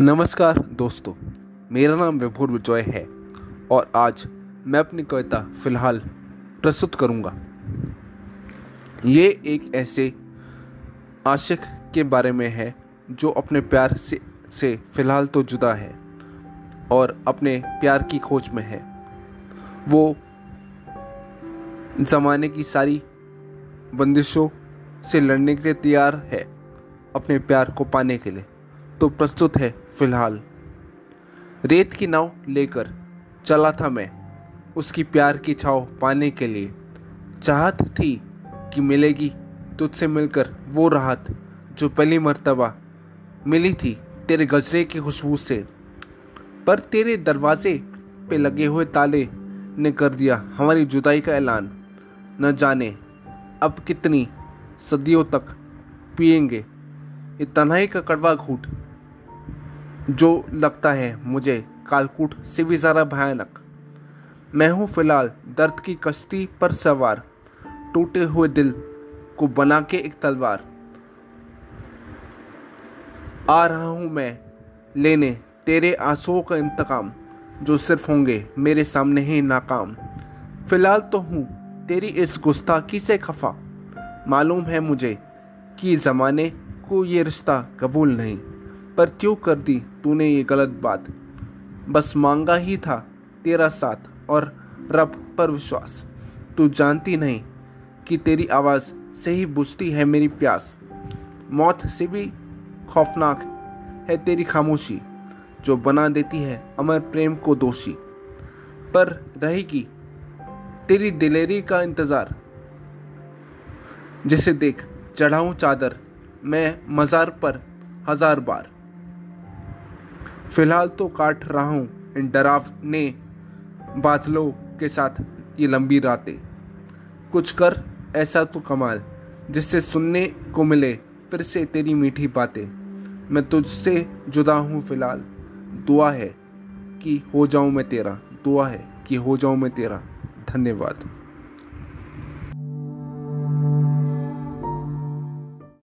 नमस्कार दोस्तों, मेरा नाम विभोर विजय है और आज मैं अपनी कविता फ़िलहाल प्रस्तुत करूँगा। ये एक ऐसे आशिक के बारे में है जो अपने प्यार से से फ़िलहाल तो जुदा है और अपने प्यार की खोज में है। वो ज़माने की सारी बंदिशों से लड़ने के लिए तैयार है अपने प्यार को पाने के लिए। तो प्रस्तुत है फ़िलहाल। रेत की नाव लेकर चला था मैं उसकी प्यार की छाव पाने के लिए। चाहत थी कि मिलेगी तुझसे मिलकर वो राहत जो पहली मर्तबा मिली थी तेरे गजरे की खुशबू से। पर तेरे दरवाजे पे लगे हुए ताले ने कर दिया हमारी जुदाई का ऐलान। न जाने अब कितनी सदियों तक पिएँगे। ये तन्हाई का कड़वा घूट जो लगता है मुझे कालकूट से भी ज़्यादा भयानक। मैं हूँ फ़िलहाल दर्द की कश्ती पर सवार, टूटे हुए दिल को बना के एक तलवार। आ रहा हूँ मैं लेने तेरे आंसुओं का इंतकाम, जो सिर्फ़ होंगे मेरे सामने ही नाकाम। फ़िलहाल तो हूँ तेरी इस गुस्ताखी से खफा। मालूम है मुझे कि ज़माने को ये रिश्ता कबूल नहीं। पर क्यों कर दी तूने ये गलत बात? बस मांगा ही था तेरा साथ और रब पर विश्वास। तू जानती नहीं कि तेरी आवाज़ से ही बुझती है मेरी प्यास। मौत से भी खौफनाक है तेरी खामोशी, जो बना देती है अमर प्रेम को दोषी। पर रहेगी तेरी दिलेरी का इंतज़ार। जिसे देख चढ़ाऊं चादर, मैं मज़ार पर हज़ार बार। फ़िलहाल तो काट रहा हूँ इन डरावने बादलों के साथ ये लंबी रातें। कुछ कर, ऐसा तो कमाल, जिससे सुनने को मिले, फिर से तेरी मीठी बातें। मैं तुझसे जुदा हूँ फ़िलहाल। दुआ है कि हो जाऊँ मैं तेरा। दुआ है कि हो जाऊँ मैं तेरा। धन्यवाद।